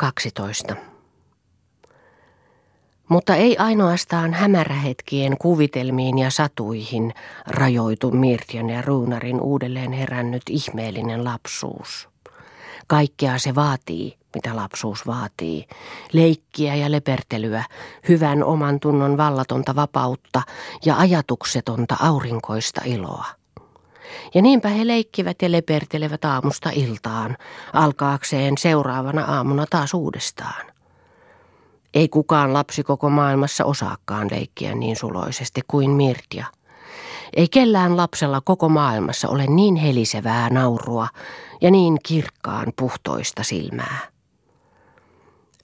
12. Mutta ei ainoastaan hämärähetkien kuvitelmiin ja satuihin rajoitu Mirtjan ja Ruunarin uudelleen herännyt ihmeellinen lapsuus. Kaikkea se vaatii, mitä lapsuus vaatii. Leikkiä ja lepertelyä, hyvän oman tunnon vallatonta vapautta ja ajatuksetonta aurinkoista iloa. Ja niinpä he leikkivät ja lepertelevät aamusta iltaan, alkaakseen seuraavana aamuna taas uudestaan. Ei kukaan lapsi koko maailmassa osaakaan leikkiä niin suloisesti kuin Mirtia. Ei kellään lapsella koko maailmassa ole niin helisevää naurua ja niin kirkkaan puhtoista silmää.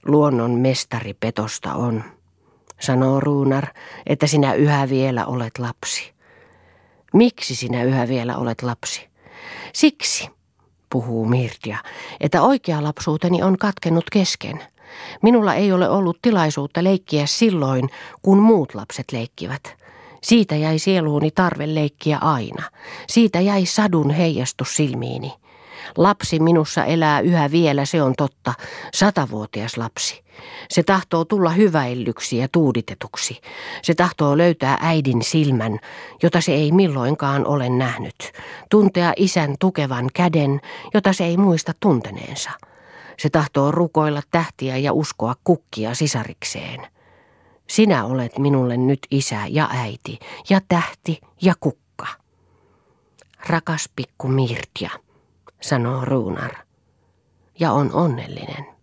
Luonnon mestari petosta on, sanoo Ruunar, että sinä yhä vielä olet lapsi. Miksi sinä yhä vielä olet lapsi? Siksi, puhuu Mirtia, että oikea lapsuuteni on katkenut kesken. Minulla ei ole ollut tilaisuutta leikkiä silloin, kun muut lapset leikkivät. Siitä jäi sieluuni tarve leikkiä aina. Siitä jäi sadun heijastus silmiini. Lapsi minussa elää yhä vielä, se on totta, satavuotias lapsi. Se tahtoo tulla hyväillyksi ja tuuditetuksi. Se tahtoo löytää äidin silmän, jota se ei milloinkaan ole nähnyt. Tuntea isän tukevan käden, jota se ei muista tunteneensa. Se tahtoo rukoilla tähtiä ja uskoa kukkia sisarikseen. Sinä olet minulle nyt isä ja äiti ja tähti ja kukka. Rakas pikku Mirtja sanoo Ruunar, ja on onnellinen.